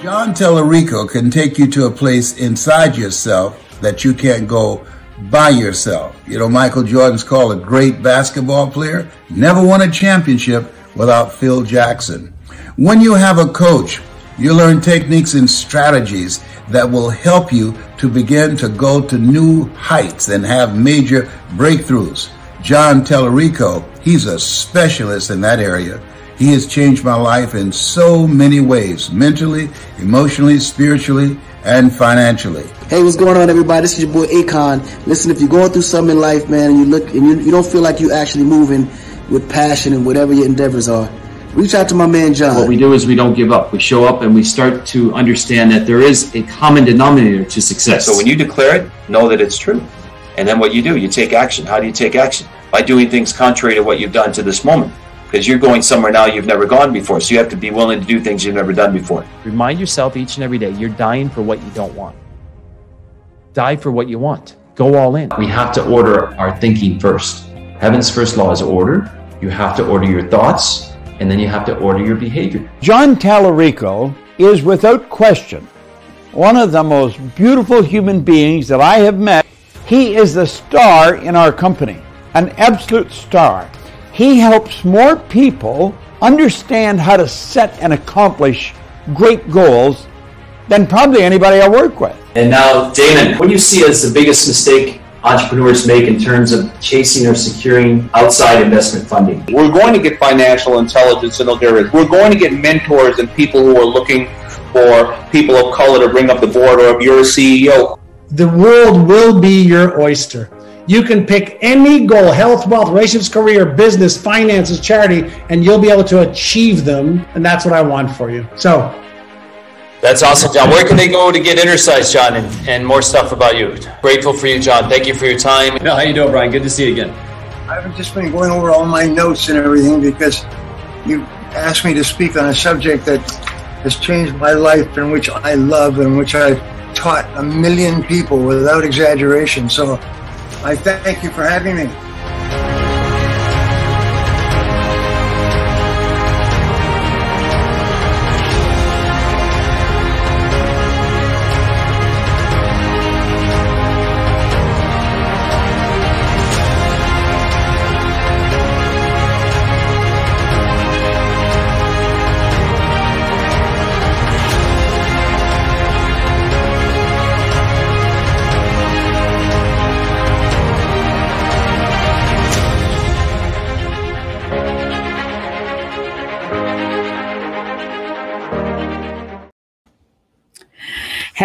John Tallarico can take you to a place inside yourself that you can't go by yourself. You know, Michael Jordan's called a great basketball player. Never won a championship without Phil Jackson. When you have a coach, you learn techniques and strategies that will help you to begin to go to new heights and have major breakthroughs. John Tallarico, he's a specialist in that area. He has changed my life in so many ways, mentally, emotionally, spiritually, and financially. Hey, what's going on, everybody? This is your boy Akon. Listen, if you're going through something in life, man, and you look and you, you don't feel like you're actually moving with passion and whatever your endeavors are, reach out to my man John. What we do is we don't give up. We show up and we start to understand that there is a common denominator to success. So when you declare it, know that it's true. And then what you do, you take action. How do you take action? By doing things contrary to what you've done to this moment. Because you're going somewhere now you've never gone before. So you have to be willing to do things you've never done before. Remind yourself each and every day you're dying for what you don't want. Die for what you want. Go all in. We have to order our thinking first. Heaven's first law is order. You have to order your thoughts, and then you have to order your behavior. John Tallarico is without question one of the most beautiful human beings that I have met. He is the star in our company, an absolute star. He helps more people understand how to set and accomplish great goals than probably anybody I work with. And now, Damon, what do you see as the biggest mistake entrepreneurs make in terms of chasing or securing outside investment funding? We're going to get financial intelligence in those areas. We're going to get mentors and people who are looking for people of color to bring up the board or if you're a CEO. The world will be your oyster. You can pick any goal health, wealth, relationships, career, business, finances, charity and you'll be able to achieve them. And that's what I want for you. So, That's awesome, John. Where can they go to get insights, John, and, and more stuff about you? Grateful for you, John. Thank you for your time. No, how you doing, Brian? Good to see you again. I've just been going over all my notes and everything because you asked me to speak on a subject that has changed my life and which I love and which I've taught a million people without exaggeration. So I thank you for having me.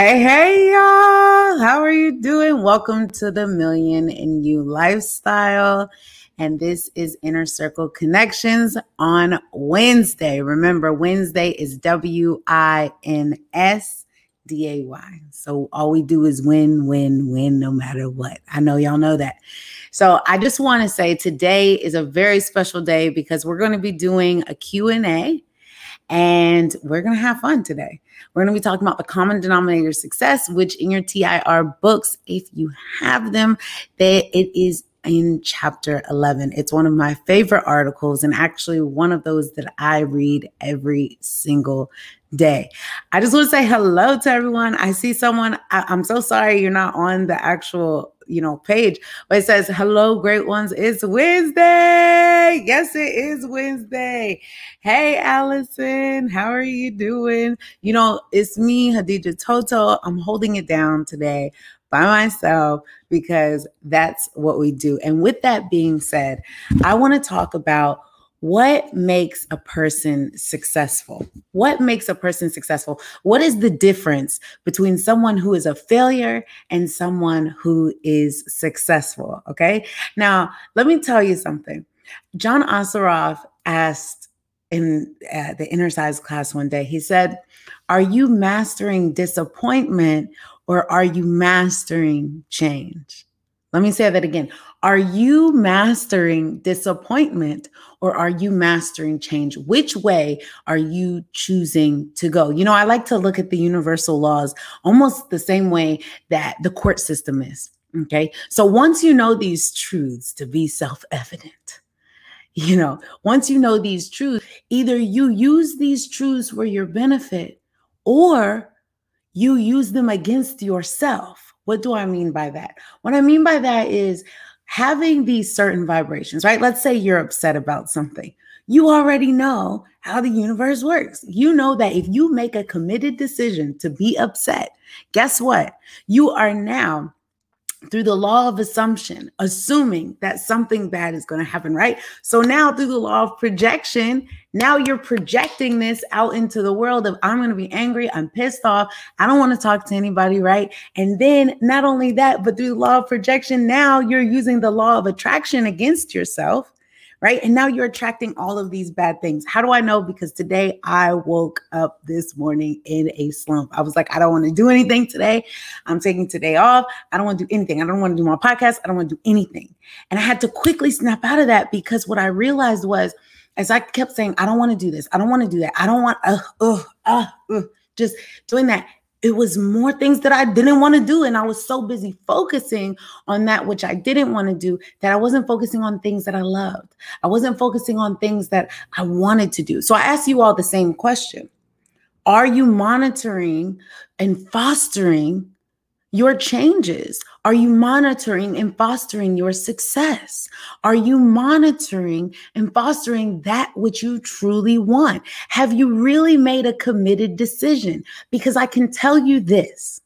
Hey, hey, y'all. How are you doing? Welcome to the Million in You lifestyle. And this is Inner Circle Connections on Wednesday. Remember, Wednesday is W I N S D A Y. So all we do is win, win, win, no matter what. I know y'all know that. So I just want to say today is a very special day because we're going to be doing a Q&A and we're going to have fun today. We're going to be talking about the common denominator success, which in your TIR books, if you have them, they, it is in chapter 11. It's one of my favorite articles and actually one of those that I read every single day. I just want to say hello to everyone. I see someone, I, am so sorry you're not on the actual you know page but it says hello great ones it's wednesday. Yes it is wednesday. Hey allison how are you doing? You know it's me hadija toto. I'm holding it down today by myself because that's what we do. And with that being said i want to talk about what makes a person successful? What makes a person successful? What is the difference between someone who is a failure and someone who is successful? Okay. Now, let me tell you something. John Assaraf asked in uh, the Innercise class one day, he said, Are you mastering disappointment or are you mastering change? Let me say that again. Are you mastering disappointment or are you mastering change? Which way are you choosing to go? You know, I like to look at the universal laws almost the same way that the court system is. Okay. So once you know these truths to be self evident, you know, once you know these truths, either you use these truths for your benefit or you use them against yourself. What do I mean by that? What I mean by that is having these certain vibrations, right? Let's say you're upset about something. You already know how the universe works. You know that if you make a committed decision to be upset, guess what? You are now through the law of assumption, assuming that something bad is going to happen, right? So now through the law of projection, now you're projecting this out into the world of I'm going to be angry, I'm pissed off, I don't want to talk to anybody, right? And then not only that, but through the law of projection, now you're using the law of attraction against yourself right? And now you're attracting all of these bad things. How do I know? Because today I woke up this morning in a slump. I was like, I don't want to do anything today. I'm taking today off. I don't want to do anything. I don't want to do my podcast. I don't want to do anything. And I had to quickly snap out of that because what I realized was, as I kept saying, I don't want to do this. I don't want to do that. I don't want, uh, uh, uh, uh, just doing that it was more things that I didn't want to do. And I was so busy focusing on that which I didn't want to do that I wasn't focusing on things that I loved. I wasn't focusing on things that I wanted to do. So I ask you all the same question Are you monitoring and fostering your changes? Are you monitoring and fostering your success? Are you monitoring and fostering that which you truly want? Have you really made a committed decision? Because I can tell you this.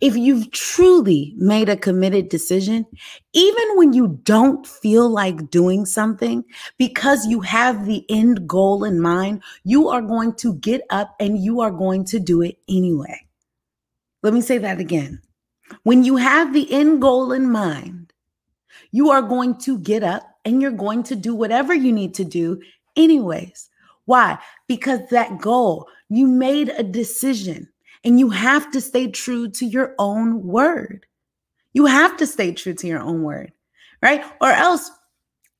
If you've truly made a committed decision, even when you don't feel like doing something, because you have the end goal in mind, you are going to get up and you are going to do it anyway. Let me say that again. When you have the end goal in mind, you are going to get up and you're going to do whatever you need to do, anyways. Why? Because that goal, you made a decision and you have to stay true to your own word. You have to stay true to your own word, right? Or else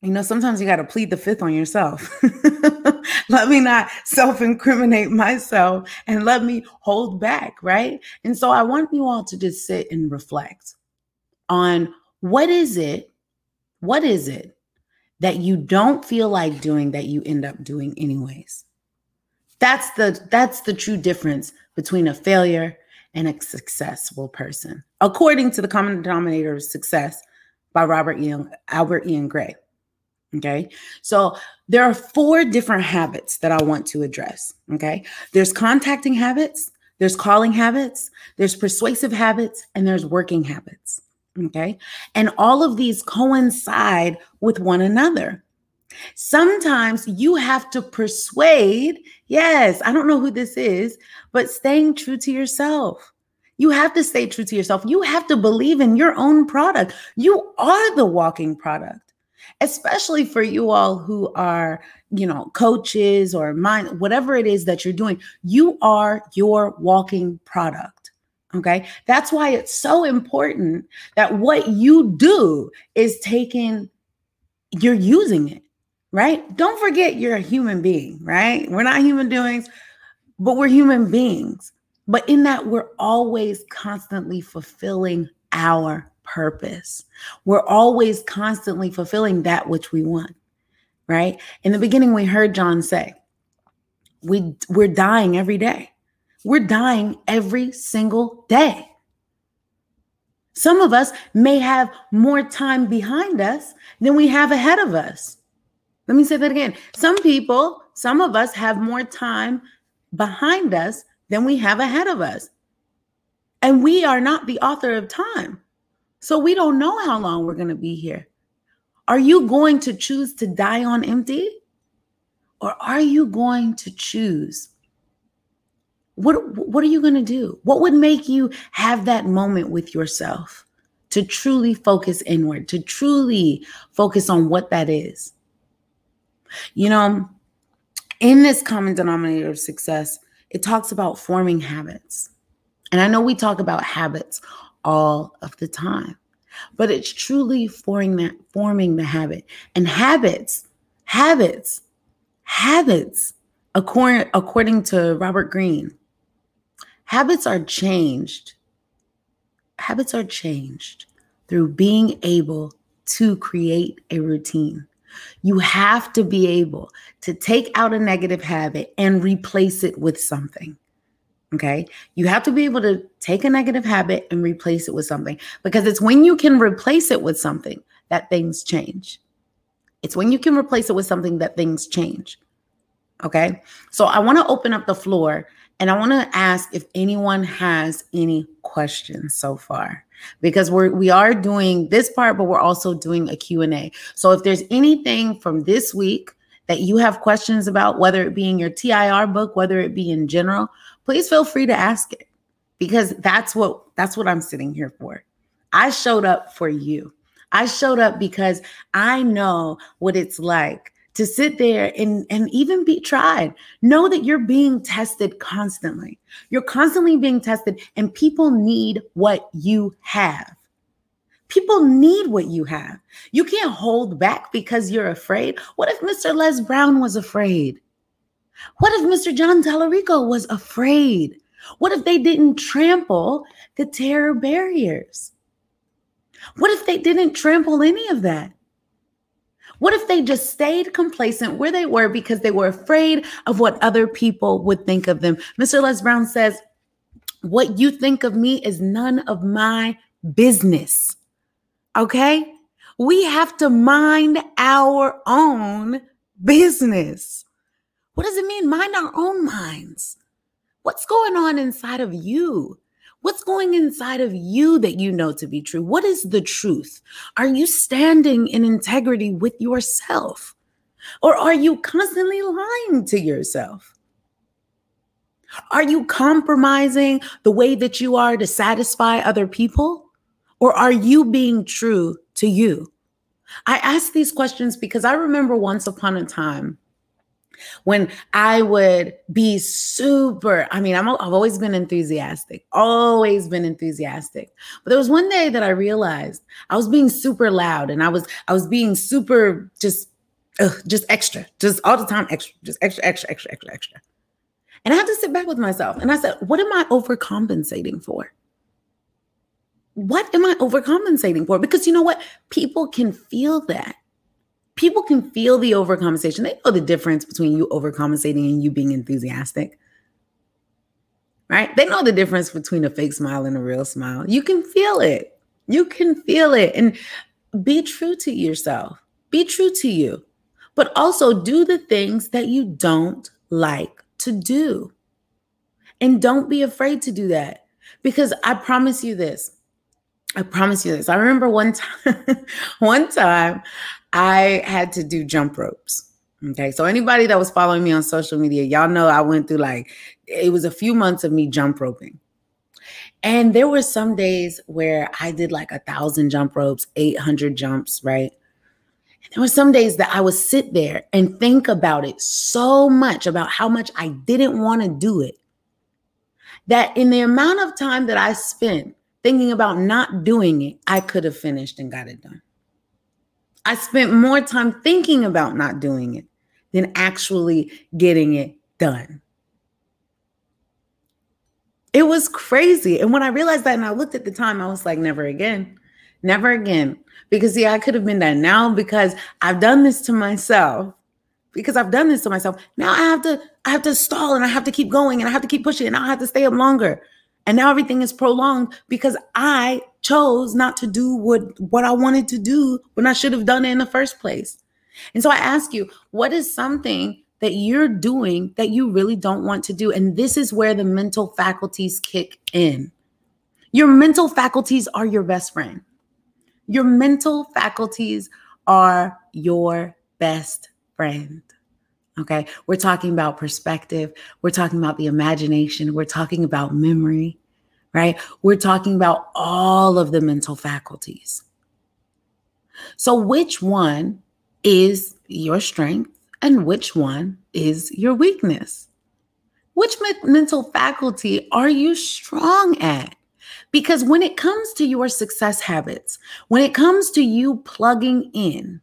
you know, sometimes you got to plead the fifth on yourself. let me not self incriminate myself and let me hold back, right? And so I want you all to just sit and reflect on what is it, what is it that you don't feel like doing that you end up doing anyways? That's the that's the true difference between a failure and a successful person, according to the common denominator of success by Robert Ian Albert Ian Gray. Okay. So there are four different habits that I want to address. Okay. There's contacting habits, there's calling habits, there's persuasive habits, and there's working habits. Okay. And all of these coincide with one another. Sometimes you have to persuade. Yes, I don't know who this is, but staying true to yourself. You have to stay true to yourself. You have to believe in your own product. You are the walking product especially for you all who are, you know, coaches or mind, whatever it is that you're doing, you are your walking product. Okay. That's why it's so important that what you do is taking, you're using it, right? Don't forget you're a human being, right? We're not human doings, but we're human beings. But in that, we're always constantly fulfilling our purpose. We're always constantly fulfilling that which we want, right? In the beginning, we heard John say, we, we're dying every day. We're dying every single day. Some of us may have more time behind us than we have ahead of us. Let me say that again. Some people, some of us have more time behind us than we have ahead of us. And we are not the author of time. So we don't know how long we're going to be here. Are you going to choose to die on empty? Or are you going to choose? What, what are you going to do? What would make you have that moment with yourself to truly focus inward, to truly focus on what that is? You know, in this common denominator of success, it talks about forming habits. And I know we talk about habits all of the time. But it's truly forming that forming the habit. And habits, habits, habits, according, according to Robert Greene, habits are changed. Habits are changed through being able to create a routine. You have to be able to take out a negative habit and replace it with something. Okay. You have to be able to take a negative habit and replace it with something because it's when you can replace it with something that things change. It's when you can replace it with something that things change. Okay. So I want to open up the floor and I want to ask if anyone has any questions so far because we're we are doing this part but we're also doing a Q&A. So if there's anything from this week that you have questions about whether it be in your TIR book, whether it be in general, please feel free to ask it because that's what that's what I'm sitting here for. I showed up for you. I showed up because I know what it's like to sit there and, and even be tried. Know that you're being tested constantly. You're constantly being tested, and people need what you have. People need what you have. You can't hold back because you're afraid. What if Mr. Les Brown was afraid? What if Mr. John Tallarico was afraid? What if they didn't trample the terror barriers? What if they didn't trample any of that? What if they just stayed complacent where they were because they were afraid of what other people would think of them? Mr. Les Brown says, What you think of me is none of my business. Okay? We have to mind our own business. What does it mean? Mind our own minds. What's going on inside of you? What's going inside of you that you know to be true? What is the truth? Are you standing in integrity with yourself? Or are you constantly lying to yourself? Are you compromising the way that you are to satisfy other people? Or are you being true to you? I ask these questions because I remember once upon a time when I would be super, I mean, I'm, I've always been enthusiastic, always been enthusiastic. But there was one day that I realized I was being super loud and I was, I was being super just, ugh, just extra, just all the time extra, just extra, extra, extra, extra, extra. And I had to sit back with myself and I said, what am I overcompensating for? What am I overcompensating for? Because you know what? People can feel that people can feel the overcompensation. They know the difference between you overcompensating and you being enthusiastic. Right? They know the difference between a fake smile and a real smile. You can feel it. You can feel it. And be true to yourself. Be true to you. But also do the things that you don't like to do. And don't be afraid to do that. Because I promise you this. I promise you this. I remember one time, one time I had to do jump ropes. Okay. So anybody that was following me on social media, y'all know I went through like it was a few months of me jump roping. And there were some days where I did like a thousand jump ropes, 800 jumps, right? And there were some days that I would sit there and think about it so much about how much I didn't want to do it. That in the amount of time that I spent thinking about not doing it, I could have finished and got it done. I spent more time thinking about not doing it than actually getting it done. It was crazy. And when I realized that and I looked at the time, I was like, never again. Never again. Because see, I could have been done now because I've done this to myself. Because I've done this to myself. Now I have to, I have to stall and I have to keep going and I have to keep pushing and I have to stay up longer. And now everything is prolonged because I chose not to do what, what I wanted to do when I should have done it in the first place. And so I ask you, what is something that you're doing that you really don't want to do? And this is where the mental faculties kick in. Your mental faculties are your best friend. Your mental faculties are your best friend. Okay. We're talking about perspective. We're talking about the imagination. We're talking about memory, right? We're talking about all of the mental faculties. So, which one is your strength and which one is your weakness? Which mental faculty are you strong at? Because when it comes to your success habits, when it comes to you plugging in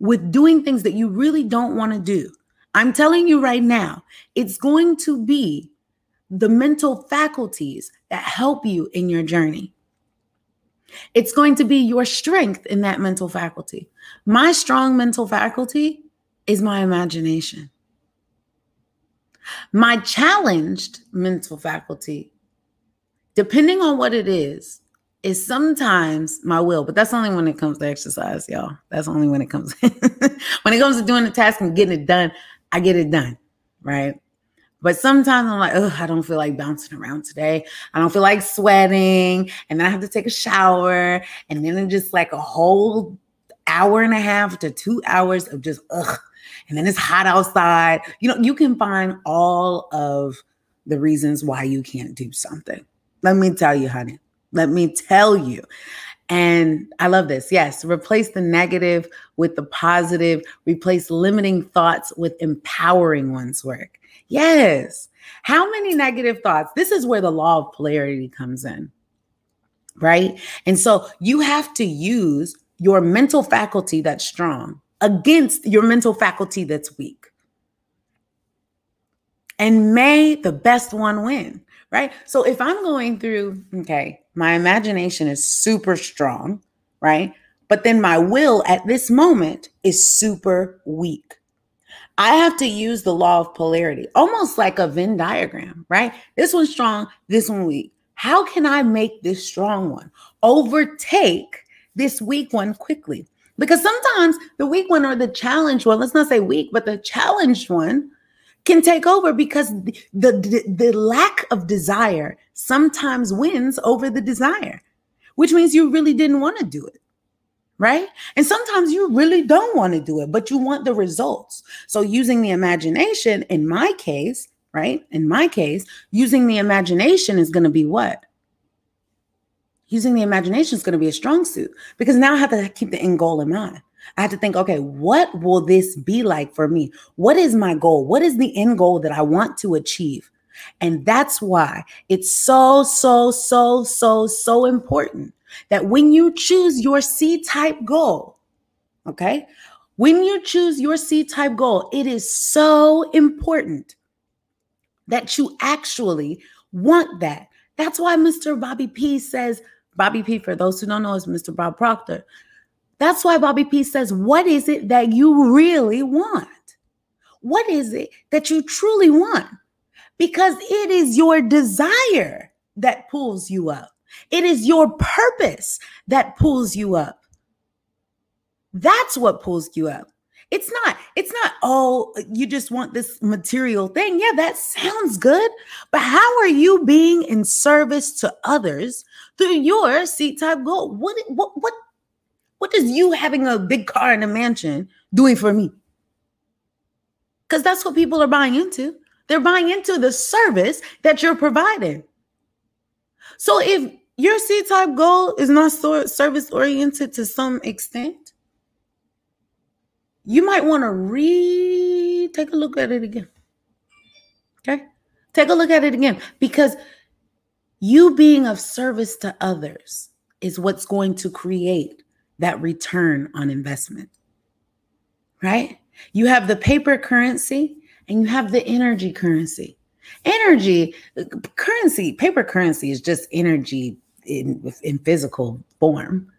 with doing things that you really don't want to do, I'm telling you right now, it's going to be the mental faculties that help you in your journey. It's going to be your strength in that mental faculty. My strong mental faculty is my imagination. My challenged mental faculty, depending on what it is, is sometimes my will, but that's only when it comes to exercise, y'all. That's only when it comes when it comes to doing the task and getting it done, I get it done, right? But sometimes I'm like, oh, I don't feel like bouncing around today. I don't feel like sweating. And then I have to take a shower. And then it's just like a whole hour and a half to two hours of just, ugh. And then it's hot outside. You know, you can find all of the reasons why you can't do something. Let me tell you, honey. Let me tell you. And I love this. Yes, replace the negative with the positive, replace limiting thoughts with empowering one's work. Yes. How many negative thoughts? This is where the law of polarity comes in, right? And so you have to use your mental faculty that's strong against your mental faculty that's weak. And may the best one win, right? So if I'm going through, okay, my imagination is super strong, right? But then my will at this moment is super weak. I have to use the law of polarity, almost like a Venn diagram, right? This one's strong, this one weak. How can I make this strong one overtake this weak one quickly? Because sometimes the weak one or the challenged one, let's not say weak, but the challenged one can take over because the, the, the lack of desire sometimes wins over the desire, which means you really didn't want to do it right? And sometimes you really don't want to do it, but you want the results. So, using the imagination, in my case, right? In my case, using the imagination is going to be what? Using the imagination is going to be a strong suit because now I have to keep the end goal in mind. I have to think, okay, what will this be like for me? What is my goal? What is the end goal that I want to achieve? And that's why it's so, so, so, so, so important that when you choose your C type goal, okay, when you choose your C type goal, it is so important that you actually want that. That's why Mr. Bobby P says, Bobby P, for those who don't know, is Mr. Bob Proctor. That's why Bobby P says, What is it that you really want? What is it that you truly want? Because it is your desire that pulls you up. It is your purpose that pulls you up. That's what pulls you up. It's not, it's not, oh, you just want this material thing. Yeah, that sounds good. But how are you being in service to others through your C type goal? What, what, what, what is you having a big car and a mansion doing for me? Because that's what people are buying into. They're buying into the service that you're providing. So if your C type goal is not service oriented to some extent, you might want to re take a look at it again. Okay? Take a look at it again because you being of service to others is what's going to create that return on investment. Right? You have the paper currency and you have the energy currency. Energy, currency, paper currency is just energy in in physical form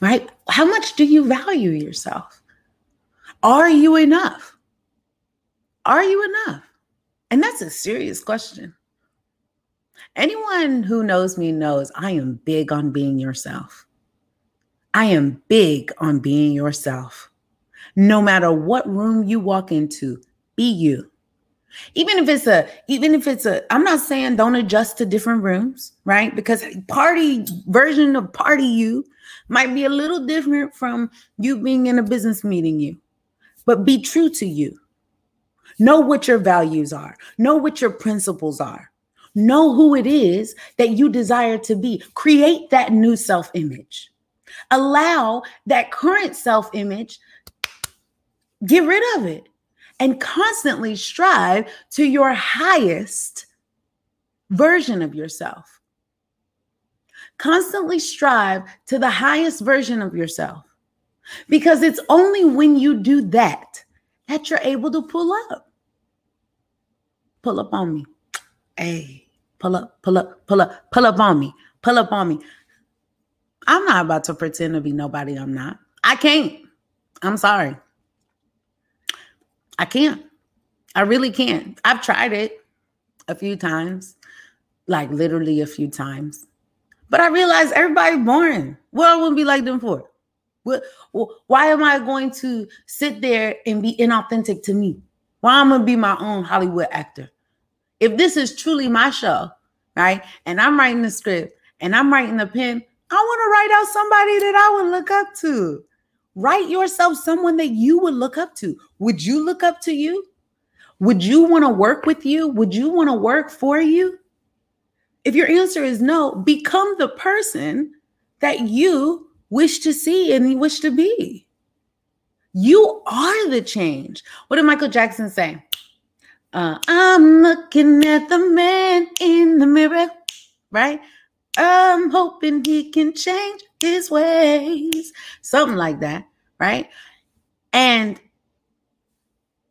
right? How much do you value yourself? Are you enough? Are you enough? And that's a serious question. Anyone who knows me knows i am big on being yourself. I am big on being yourself. No matter what room you walk into be you. Even if it's a even if it's a i'm not saying don't adjust to different rooms right? Because party version of party you might be a little different from you being in a business meeting you but be true to you. Know what your values are. Know what your principles are. Know who it is that you desire to be. Create that new self image allow that current self image get rid of it and constantly strive to your highest version of yourself. Constantly strive to the highest version of yourself because it's only when you do that that you're able to pull up. Pull up on me. Hey, pull up, pull up, pull up, pull up on me, pull up on me. I'm not about to pretend to be nobody I'm not. I can't. I'm sorry. I can't. I really can't. I've tried it a few times, like literally a few times. But I realized everybody's boring. What I wouldn't be like them for? What, why am I going to sit there and be inauthentic to me? Why am I gonna be my own Hollywood actor? If this is truly my show, right? And I'm writing the script and I'm writing the pen, I want to write out somebody that I would look up to. Write yourself someone that you would look up to. Would you look up to you? Would you want to work with you? Would you want to work for you? If your answer is no, become the person that you wish to see and you wish to be. You are the change. What did Michael Jackson say? Uh, I'm looking at the man in the mirror, right? I'm hoping he can change his ways. Something like that, right? And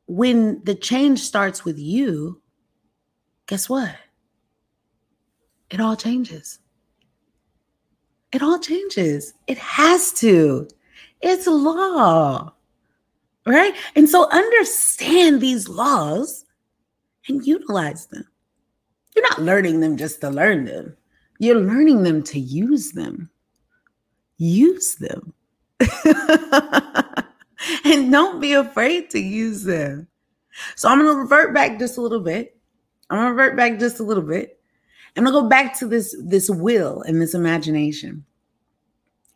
when the change starts with you, guess what? It all changes. It all changes. It has to. It's law, right? And so understand these laws and utilize them. You're not learning them just to learn them, you're learning them to use them. Use them. and don't be afraid to use them. So I'm going to revert back just a little bit. I'm going to revert back just a little bit. I'm going to go back to this this will and this imagination.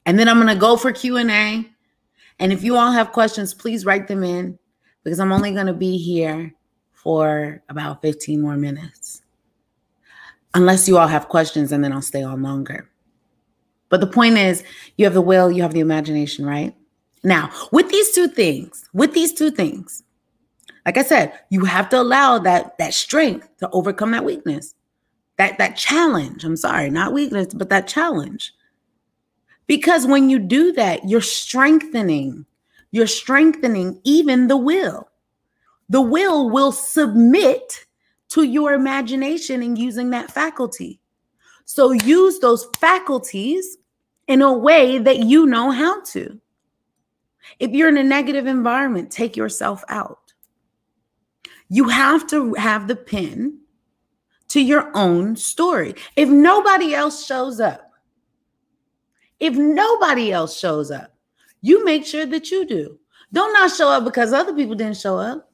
And then I'm going to go for Q&A. And if you all have questions, please write them in because I'm only going to be here for about 15 more minutes. Unless you all have questions, and then I'll stay on longer. But the point is, you have the will, you have the imagination, right? Now, with these two things, with these two things, like I said, you have to allow that that strength to overcome that weakness. That that challenge, I'm sorry, not weakness, but that challenge. Because when you do that, you're strengthening, you're strengthening even the will the will will submit to your imagination and using that faculty. So use those faculties in a way that you know how to. If you're in a negative environment, take yourself out. You have to have the pen to your own story. If nobody else shows up, if nobody else shows up, you make sure that you do. Don't not show up because other people didn't show up.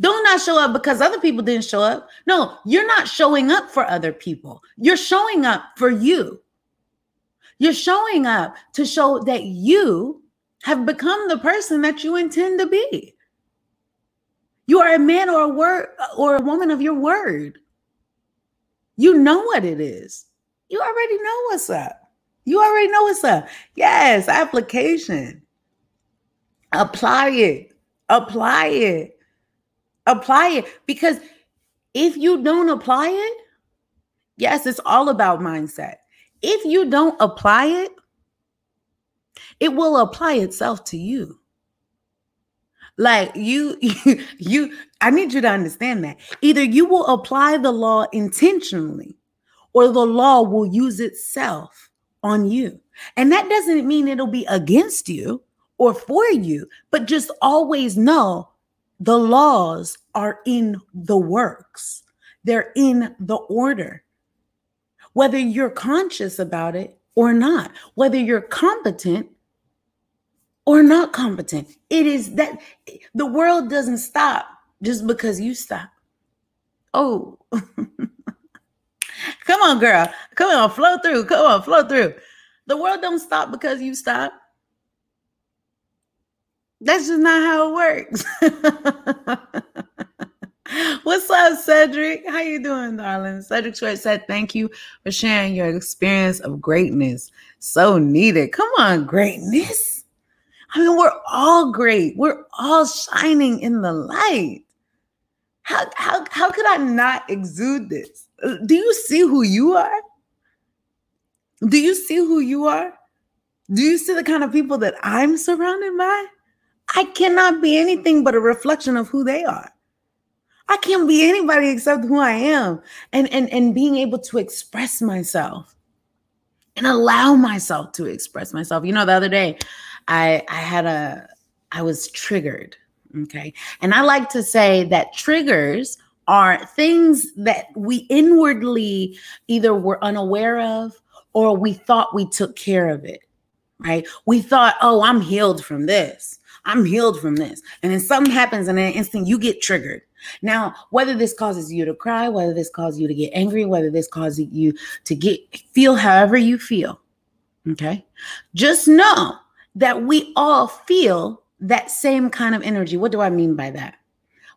Don't not show up because other people didn't show up. No, you're not showing up for other people. You're showing up for you. You're showing up to show that you have become the person that you intend to be. You are a man or a word or a woman of your word. You know what it is. You already know what's up. You already know what's up. Yes, application. Apply it. Apply it apply it because if you don't apply it, yes, it's all about mindset. If you don't apply it, it will apply itself to you. Like you, you, you, I need you to understand that. Either you will apply the law intentionally or the law will use itself on you. And that doesn't mean it'll be against you or for you, but just always know the laws are in the works, they're in the order. Whether you're conscious about it or not, whether you're competent or not competent, it is that the world doesn't stop just because you stop. Oh, come on, girl. Come on, flow through. Come on, flow through. The world don't stop because you stop. That's just not how it works. What's up, Cedric? How you doing, darling? Cedric Short said, "Thank you for sharing your experience of greatness. So needed. Come on, greatness. I mean, we're all great. We're all shining in the light. How how how could I not exude this? Do you see who you are? Do you see who you are? Do you see the kind of people that I'm surrounded by? I cannot be anything but a reflection of who they are. I can't be anybody except who I am. And, and, and being able to express myself and allow myself to express myself. You know, the other day I I had a I was triggered Okay. And I like to say that triggers are things that we inwardly either were unaware of or we thought we took care of it, right? We thought, oh, I'm healed from this. I'm healed from this. And then something happens and in an instant you get triggered. Now, whether this causes you to cry, whether this causes you to get angry, whether this causes you to get feel however you feel, okay? Just know that we all feel that same kind of energy. What do I mean by that?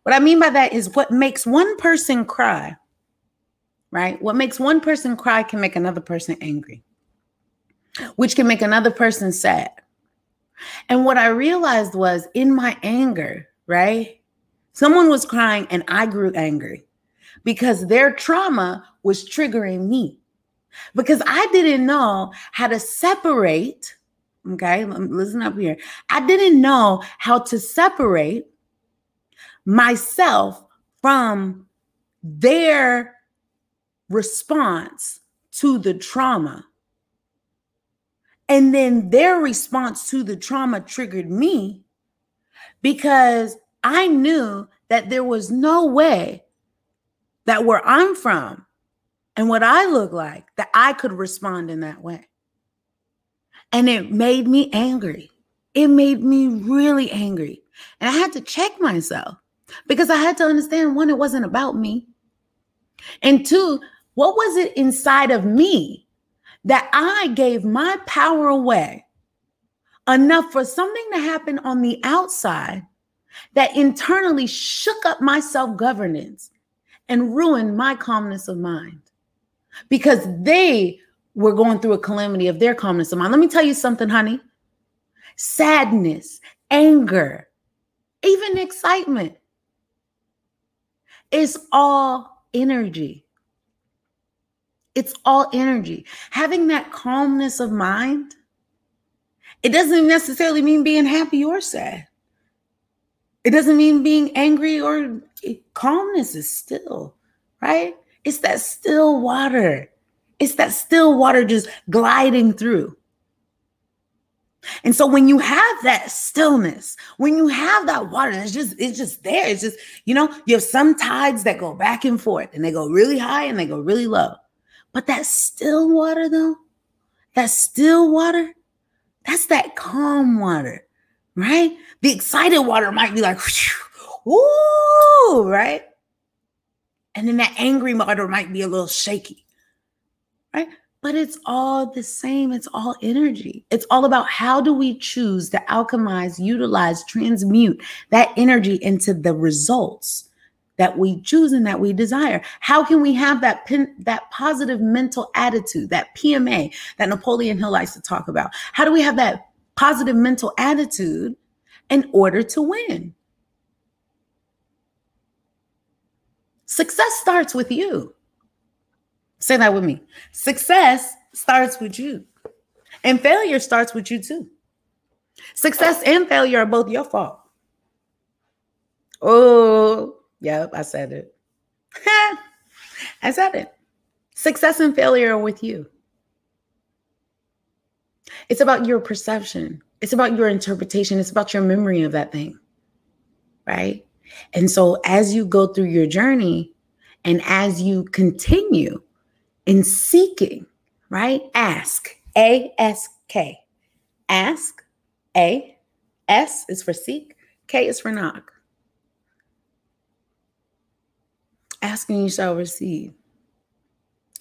What I mean by that is what makes one person cry, right? What makes one person cry can make another person angry, which can make another person sad. And what I realized was in my anger, right? Someone was crying and I grew angry because their trauma was triggering me because I didn't know how to separate. Okay, listen up here. I didn't know how to separate myself from their response to the trauma. And then their response to the trauma triggered me because I knew that there was no way that where I'm from and what I look like, that I could respond in that way. And it made me angry. It made me really angry. And I had to check myself because I had to understand one, it wasn't about me. And two, what was it inside of me that I gave my power away enough for something to happen on the outside that internally shook up my self governance and ruined my calmness of mind because they were going through a calamity of their calmness of mind. Let me tell you something, honey. Sadness, anger, even excitement is all energy. It's all energy. Having that calmness of mind, it doesn't necessarily mean being happy or sad. It doesn't mean being angry or calmness is still, right? It's that still water. It's that still water just gliding through. And so when you have that stillness, when you have that water, it's just it's just there. It's just, you know, you have some tides that go back and forth and they go really high and they go really low. But that still water though, that still water, that's that calm water, right? The excited water might be like, whoo, right? And then that angry water might be a little shaky, right? But it's all the same. It's all energy. It's all about how do we choose to alchemize, utilize, transmute that energy into the results that we choose and that we desire. How can we have that that positive mental attitude, that PMA that Napoleon Hill likes to talk about? How do we have that positive mental attitude in order to win? Success starts with you. Say that with me. Success starts with you, and failure starts with you too. Success and failure are both your fault. Oh, yep, I said it. I said it. Success and failure are with you. It's about your perception, it's about your interpretation, it's about your memory of that thing. Right. And so as you go through your journey and as you continue in seeking, right? Ask, A S K. Ask, A, S is for seek, K is for knock. Asking you shall receive.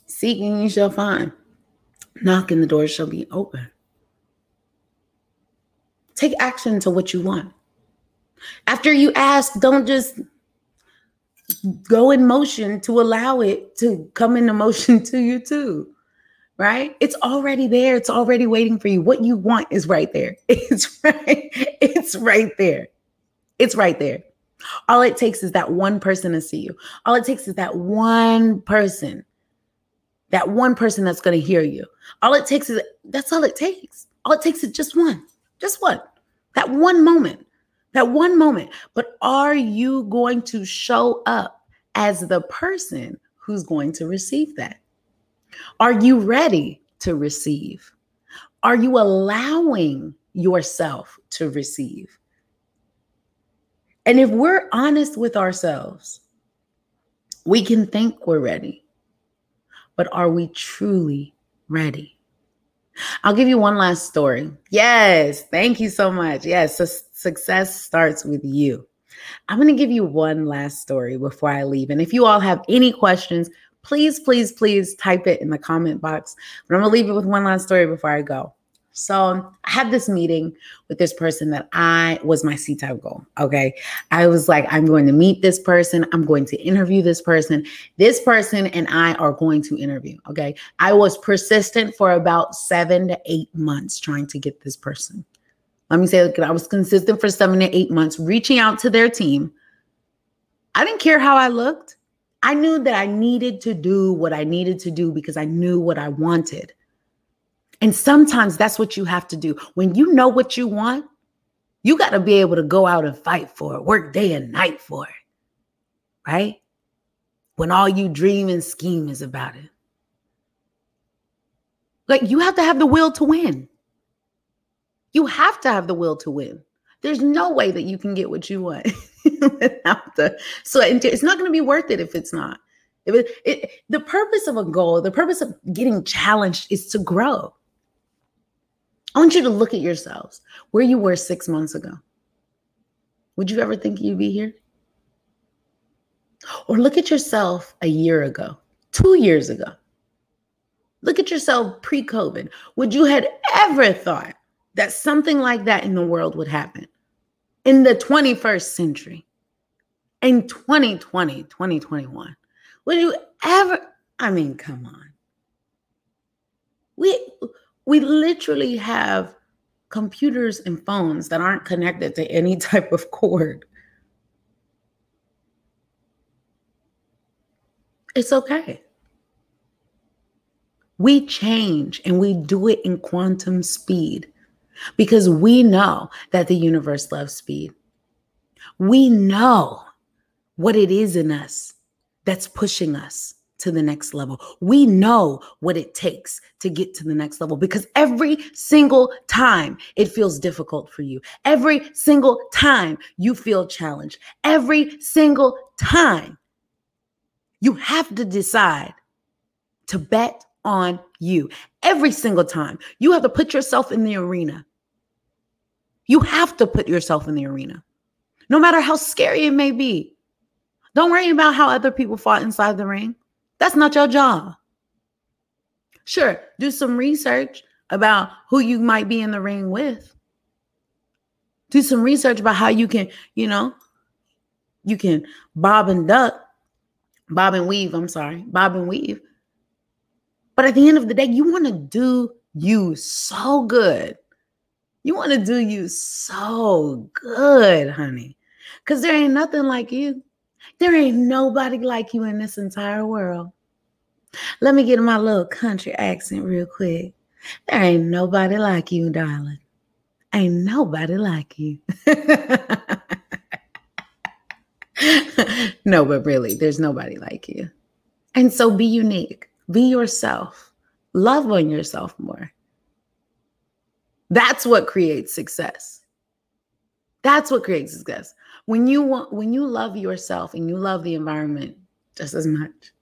Seeking you shall find. Knocking the door shall be open. Take action to what you want. After you ask, don't just go in motion to allow it to come into motion to you too right it's already there it's already waiting for you what you want is right there it's right it's right there it's right there all it takes is that one person to see you all it takes is that one person that one person that's going to hear you all it takes is that's all it takes all it takes is just one just one that one moment that one moment. But are you going to show up as the person who's going to receive that? Are you ready to receive? Are you allowing yourself to receive? And if we're honest with ourselves, we can think we're ready, but are we truly ready? I'll give you one last story. Yes, thank you so much. Yes, so success starts with you. I'm going to give you one last story before I leave. And if you all have any questions, please, please, please type it in the comment box. But I'm going to leave it with one last story before I go. So I had this meeting with this person that I was my C type goal. Okay. I was like, I'm going to meet this person. I'm going to interview this person. This person and I are going to interview. Okay. I was persistent for about seven to eight months trying to get this person. Let me say, I was consistent for seven to eight months, reaching out to their team. I didn't care how I looked. I knew that I needed to do what I needed to do because I knew what I wanted. And sometimes that's what you have to do. When you know what you want, you got to be able to go out and fight for it, work day and night for it, right? When all you dream and scheme is about it. Like you have to have the will to win. You have to have the will to win. There's no way that you can get what you want without the. So it's not going to be worth it if it's not. If it, it, the purpose of a goal, the purpose of getting challenged is to grow. I want you to look at yourselves where you were six months ago. Would you ever think you'd be here? Or look at yourself a year ago, two years ago. Look at yourself pre COVID. Would you had ever thought that something like that in the world would happen in the 21st century, in 2020, 2021? Would you ever? I mean, come on. We we literally have computers and phones that aren't connected to any type of cord. It's okay. We change and we do it in quantum speed because we know that the universe loves speed. We know what it is in us that's pushing us to the next level. We know what it takes to get to the next level because every single time it feels difficult for you, every single time you feel challenged, every single time you have to decide to bet on you. Every single time you have to put yourself in the arena. You have to put yourself in the arena, no matter how scary it may be. Don't worry about how other people fought inside the ring. That's not your job. Sure, do some research about who you might be in the ring with. Do some research about how you can, you know, you can bob and duck, bob and weave. I'm sorry, bob and weave. But at the end of the day, you want to do you so good. You want to do you so good, honey. Because there ain't nothing like you. There ain't nobody like you in this entire world. Let me get my little country accent real quick. There ain't nobody like you, darling. Ain't nobody like you. no, but really, there's nobody like you. And so be unique, be yourself, love on yourself more. That's what creates success. That's what creates success when you want when you love yourself and you love the environment just as much.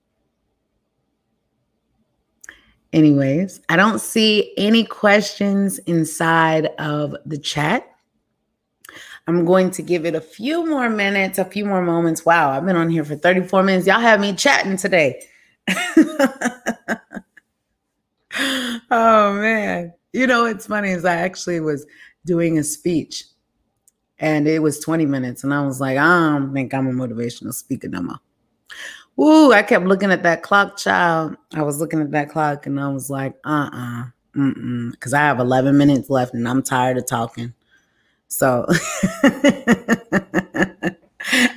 Anyways i don't see any questions inside of the chat. I'm going to give it a few more minutes a few more moments. Wow i've been on here for 34 minutes. Y'all have me chatting today. Oh man. You know what's funny is i actually was doing a speech and it was 20 minutes. And I was like, I don't think I'm a motivational speaker no more. Ooh, I kept looking at that clock, child. I was looking at that clock and I was like, uh uh-uh, uh, because I have 11 minutes left and I'm tired of talking. So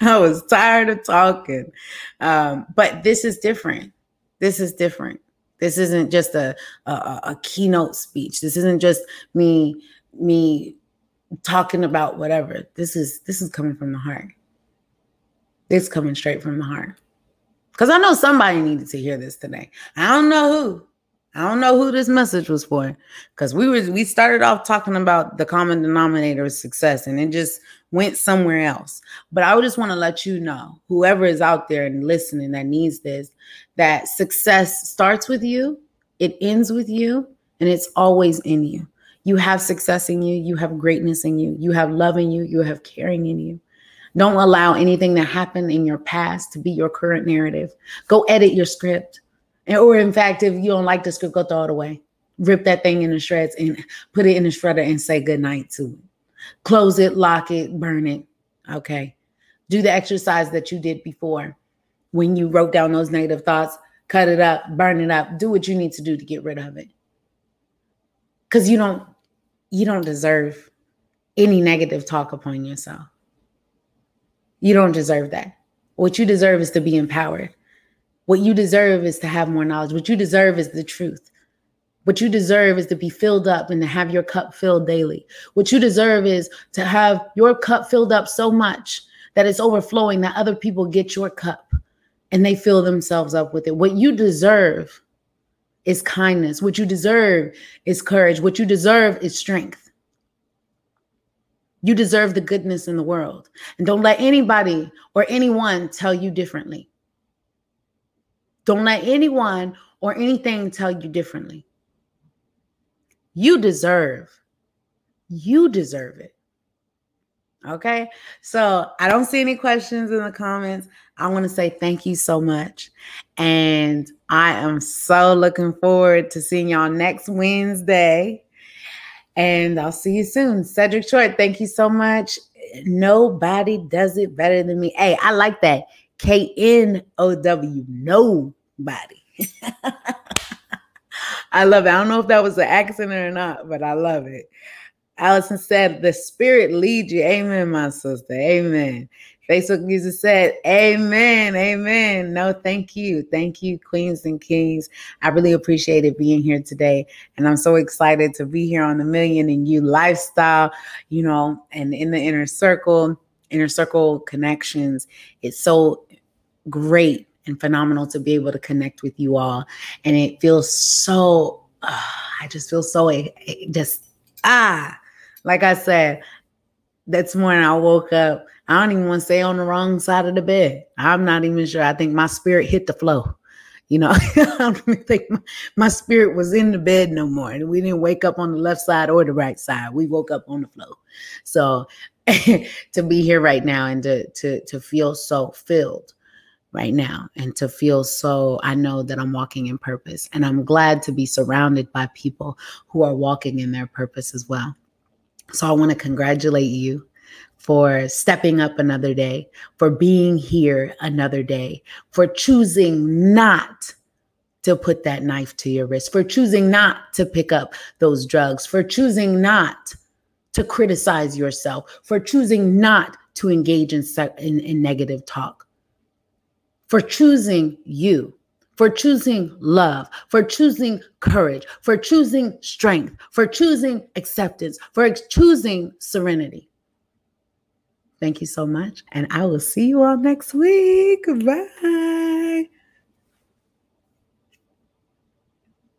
I was tired of talking. Um, but this is different. This is different. This isn't just a, a, a keynote speech. This isn't just me me talking about whatever. This is this is coming from the heart. It's coming straight from the heart. Because I know somebody needed to hear this today. I don't know who, I don't know who this message was for because we were we started off talking about the common denominator of success and it just went somewhere else. But I just want to let you know, whoever is out there and listening that needs this, that success starts with you, it ends with you, and it's always in you. You have success in you, you have greatness in you, you have love in you, you have caring in you. Don't allow anything that happened in your past to be your current narrative. Go edit your script. Or in fact, if you don't like the script, go throw it away. Rip that thing in the shreds and put it in the shredder and say goodnight to it. Close it, lock it, burn it. Okay. Do the exercise that you did before when you wrote down those negative thoughts, cut it up, burn it up, do what you need to do to get rid of it. Cuz you don't you don't deserve any negative talk upon yourself. You don't deserve that. What you deserve is to be empowered. What you deserve is to have more knowledge. What you deserve is the truth. What you deserve is to be filled up and to have your cup filled daily. What you deserve is to have your cup filled up so much that it's overflowing that other people get your cup and they fill themselves up with it. What you deserve is kindness. What you deserve is courage. What you deserve is strength. You deserve the goodness in the world. And don't let anybody or anyone tell you differently. Don't let anyone or anything tell you differently. You deserve. You deserve it. Okay. So I don't see any questions in the comments. I want to say thank you so much. And I am so looking forward to seeing y'all next Wednesday. And I'll see you soon. Cedric Short, thank you so much. Nobody does it better than me. Hey, I like that. K N O W, nobody. I love it. I don't know if that was an accent or not, but I love it. Allison said, The spirit leads you. Amen, my sister. Amen. Facebook user said, Amen. Amen. No, thank you. Thank you, Queens and Kings. I really appreciated being here today. And I'm so excited to be here on the Million and You lifestyle, you know, and in the inner circle, inner circle connections. It's so great and phenomenal to be able to connect with you all. And it feels so, uh, I just feel so, eh, eh, just, ah, like I said, this morning I woke up. I don't even want to say on the wrong side of the bed. I'm not even sure. I think my spirit hit the flow. You know, I don't think my, my, spirit was in the bed no more. And we didn't wake up on the left side or the right side. We woke up on the flow. So to be here right now and to to to feel so filled right now and to feel so I know that I'm walking in purpose. And I'm glad to be surrounded by people who are walking in their purpose as well. So I want to congratulate you for stepping up another day, for being here another day, for choosing not to put that knife to your wrist, for choosing not to pick up those drugs, for choosing not to criticize yourself, for choosing not to engage in, in, in negative talk, for choosing you, for choosing love, for choosing courage, for choosing strength, for choosing acceptance, for choosing serenity. Thank you so much. And I will see you all next week. Bye.